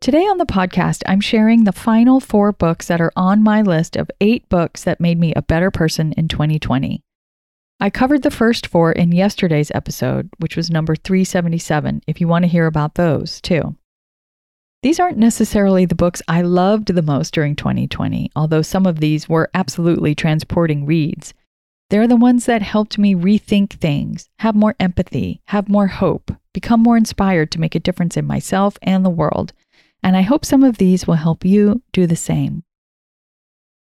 Today on the podcast, I'm sharing the final four books that are on my list of eight books that made me a better person in 2020. I covered the first four in yesterday's episode, which was number 377, if you want to hear about those too. These aren't necessarily the books I loved the most during 2020, although some of these were absolutely transporting reads. They're the ones that helped me rethink things, have more empathy, have more hope, become more inspired to make a difference in myself and the world, and I hope some of these will help you do the same.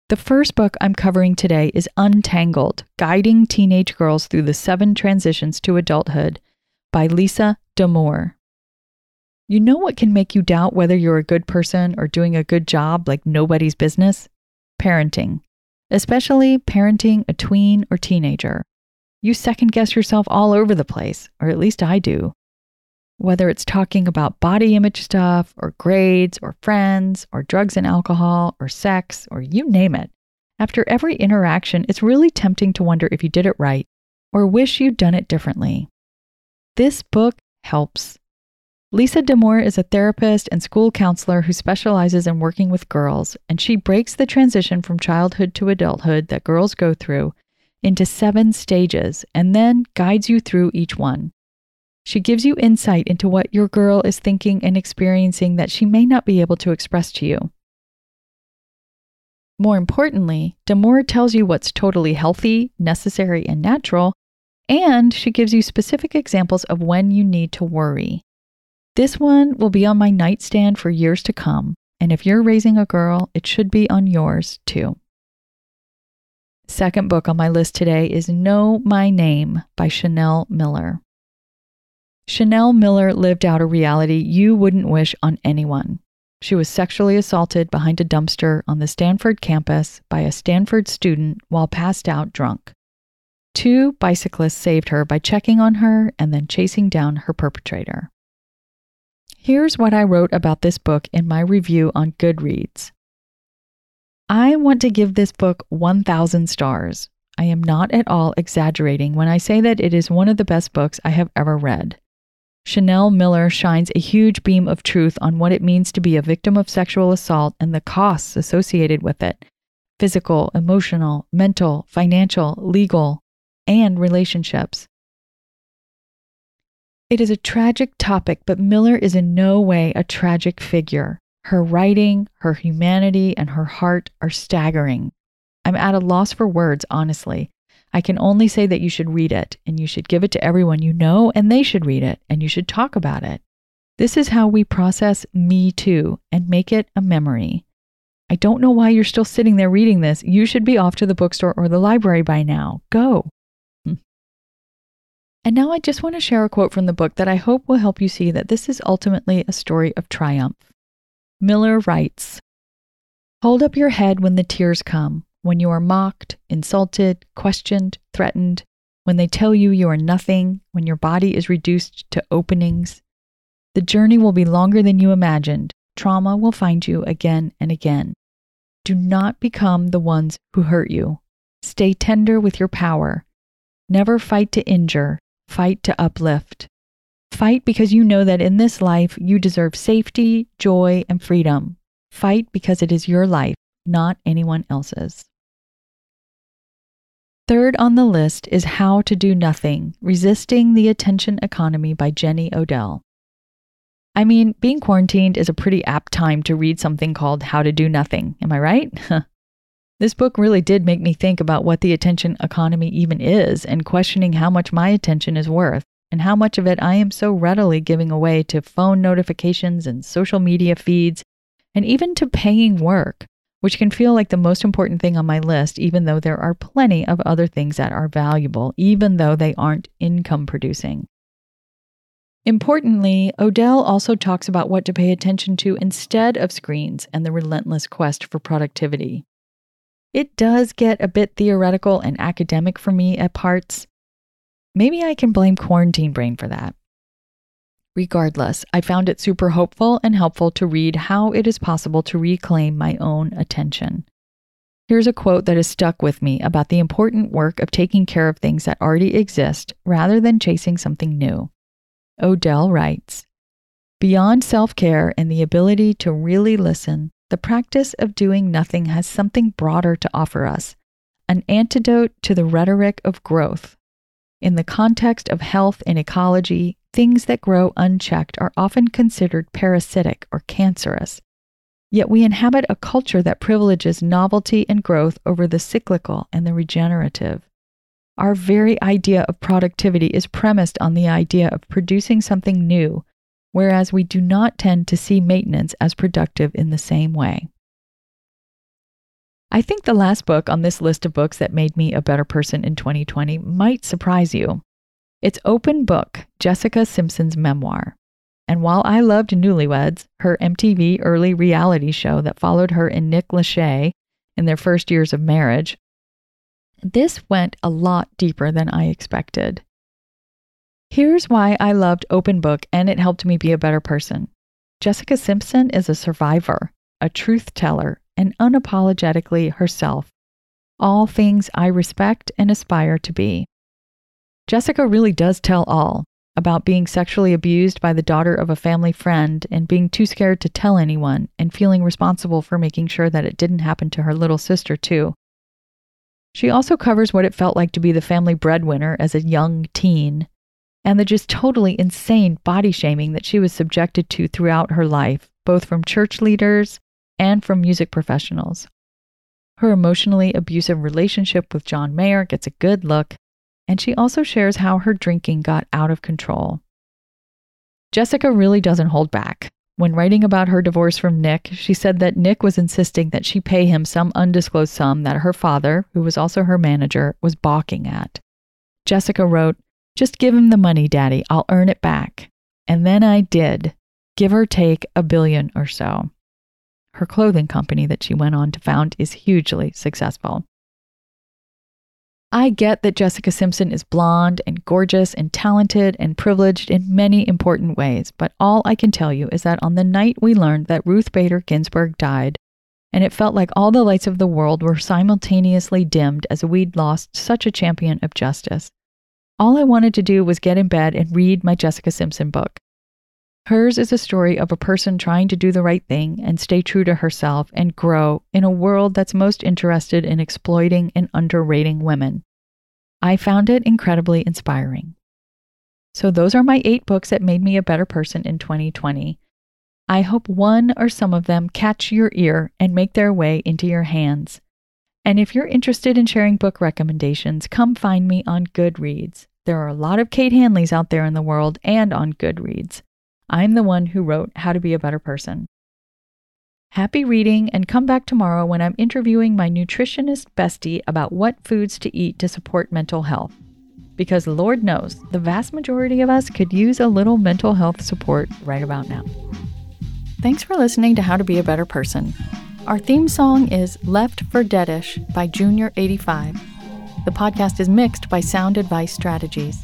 The first book I'm covering today is Untangled Guiding Teenage Girls Through the Seven Transitions to Adulthood by Lisa Damour. You know what can make you doubt whether you're a good person or doing a good job like nobody's business? Parenting, especially parenting a tween or teenager. You second guess yourself all over the place, or at least I do whether it's talking about body image stuff or grades or friends or drugs and alcohol or sex or you name it. After every interaction, it's really tempting to wonder if you did it right or wish you'd done it differently. This book helps. Lisa Damour is a therapist and school counselor who specializes in working with girls, and she breaks the transition from childhood to adulthood that girls go through into seven stages and then guides you through each one. She gives you insight into what your girl is thinking and experiencing that she may not be able to express to you. More importantly, Damour tells you what's totally healthy, necessary, and natural, and she gives you specific examples of when you need to worry. This one will be on my nightstand for years to come, and if you're raising a girl, it should be on yours too. Second book on my list today is Know My Name by Chanel Miller. Chanel Miller lived out a reality you wouldn't wish on anyone. She was sexually assaulted behind a dumpster on the Stanford campus by a Stanford student while passed out drunk. Two bicyclists saved her by checking on her and then chasing down her perpetrator. Here's what I wrote about this book in my review on Goodreads. I want to give this book 1,000 stars. I am not at all exaggerating when I say that it is one of the best books I have ever read. Chanel Miller shines a huge beam of truth on what it means to be a victim of sexual assault and the costs associated with it physical, emotional, mental, financial, legal, and relationships. It is a tragic topic, but Miller is in no way a tragic figure. Her writing, her humanity, and her heart are staggering. I'm at a loss for words, honestly. I can only say that you should read it and you should give it to everyone you know and they should read it and you should talk about it. This is how we process Me Too and make it a memory. I don't know why you're still sitting there reading this. You should be off to the bookstore or the library by now. Go. Hmm. And now I just want to share a quote from the book that I hope will help you see that this is ultimately a story of triumph. Miller writes Hold up your head when the tears come when you are mocked, insulted, questioned, threatened, when they tell you you are nothing, when your body is reduced to openings. The journey will be longer than you imagined. Trauma will find you again and again. Do not become the ones who hurt you. Stay tender with your power. Never fight to injure, fight to uplift. Fight because you know that in this life you deserve safety, joy, and freedom. Fight because it is your life, not anyone else's. Third on the list is How to Do Nothing Resisting the Attention Economy by Jenny Odell. I mean, being quarantined is a pretty apt time to read something called How to Do Nothing. Am I right? this book really did make me think about what the attention economy even is and questioning how much my attention is worth and how much of it I am so readily giving away to phone notifications and social media feeds and even to paying work, which can feel like the most important thing on my list, even though there are plenty of other things that are valuable, even though they aren't income producing. Importantly, Odell also talks about what to pay attention to instead of screens and the relentless quest for productivity. It does get a bit theoretical and academic for me at parts. Maybe I can blame quarantine brain for that. Regardless, I found it super hopeful and helpful to read how it is possible to reclaim my own attention. Here's a quote that has stuck with me about the important work of taking care of things that already exist rather than chasing something new. Odell writes Beyond self care and the ability to really listen, the practice of doing nothing has something broader to offer us an antidote to the rhetoric of growth. In the context of health and ecology, things that grow unchecked are often considered parasitic or cancerous. Yet we inhabit a culture that privileges novelty and growth over the cyclical and the regenerative. Our very idea of productivity is premised on the idea of producing something new, whereas we do not tend to see maintenance as productive in the same way. I think the last book on this list of books that made me a better person in 2020 might surprise you. It's Open Book, Jessica Simpson's memoir. And while I loved Newlyweds, her MTV early reality show that followed her and Nick Lachey in their first years of marriage, this went a lot deeper than I expected. Here's why I loved Open Book and it helped me be a better person. Jessica Simpson is a survivor, a truth teller, and unapologetically herself. All things I respect and aspire to be. Jessica really does tell all about being sexually abused by the daughter of a family friend and being too scared to tell anyone and feeling responsible for making sure that it didn't happen to her little sister, too. She also covers what it felt like to be the family breadwinner as a young teen and the just totally insane body shaming that she was subjected to throughout her life, both from church leaders and from music professionals. Her emotionally abusive relationship with John Mayer gets a good look, and she also shares how her drinking got out of control. Jessica really doesn't hold back. When writing about her divorce from Nick, she said that Nick was insisting that she pay him some undisclosed sum that her father, who was also her manager, was balking at. Jessica wrote, Just give him the money, Daddy. I'll earn it back. And then I did, give or take a billion or so. Her clothing company that she went on to found is hugely successful. I get that Jessica Simpson is blonde and gorgeous and talented and privileged in many important ways, but all I can tell you is that on the night we learned that Ruth Bader Ginsburg died, and it felt like all the lights of the world were simultaneously dimmed as we'd lost such a champion of justice. All I wanted to do was get in bed and read my Jessica Simpson book. Hers is a story of a person trying to do the right thing and stay true to herself and grow in a world that's most interested in exploiting and underrating women. I found it incredibly inspiring. So, those are my eight books that made me a better person in 2020. I hope one or some of them catch your ear and make their way into your hands. And if you're interested in sharing book recommendations, come find me on Goodreads. There are a lot of Kate Hanleys out there in the world and on Goodreads. I'm the one who wrote How to Be a Better Person. Happy reading and come back tomorrow when I'm interviewing my nutritionist bestie about what foods to eat to support mental health. Because Lord knows, the vast majority of us could use a little mental health support right about now. Thanks for listening to How to Be a Better Person. Our theme song is Left for Deadish by Junior85. The podcast is mixed by Sound Advice Strategies.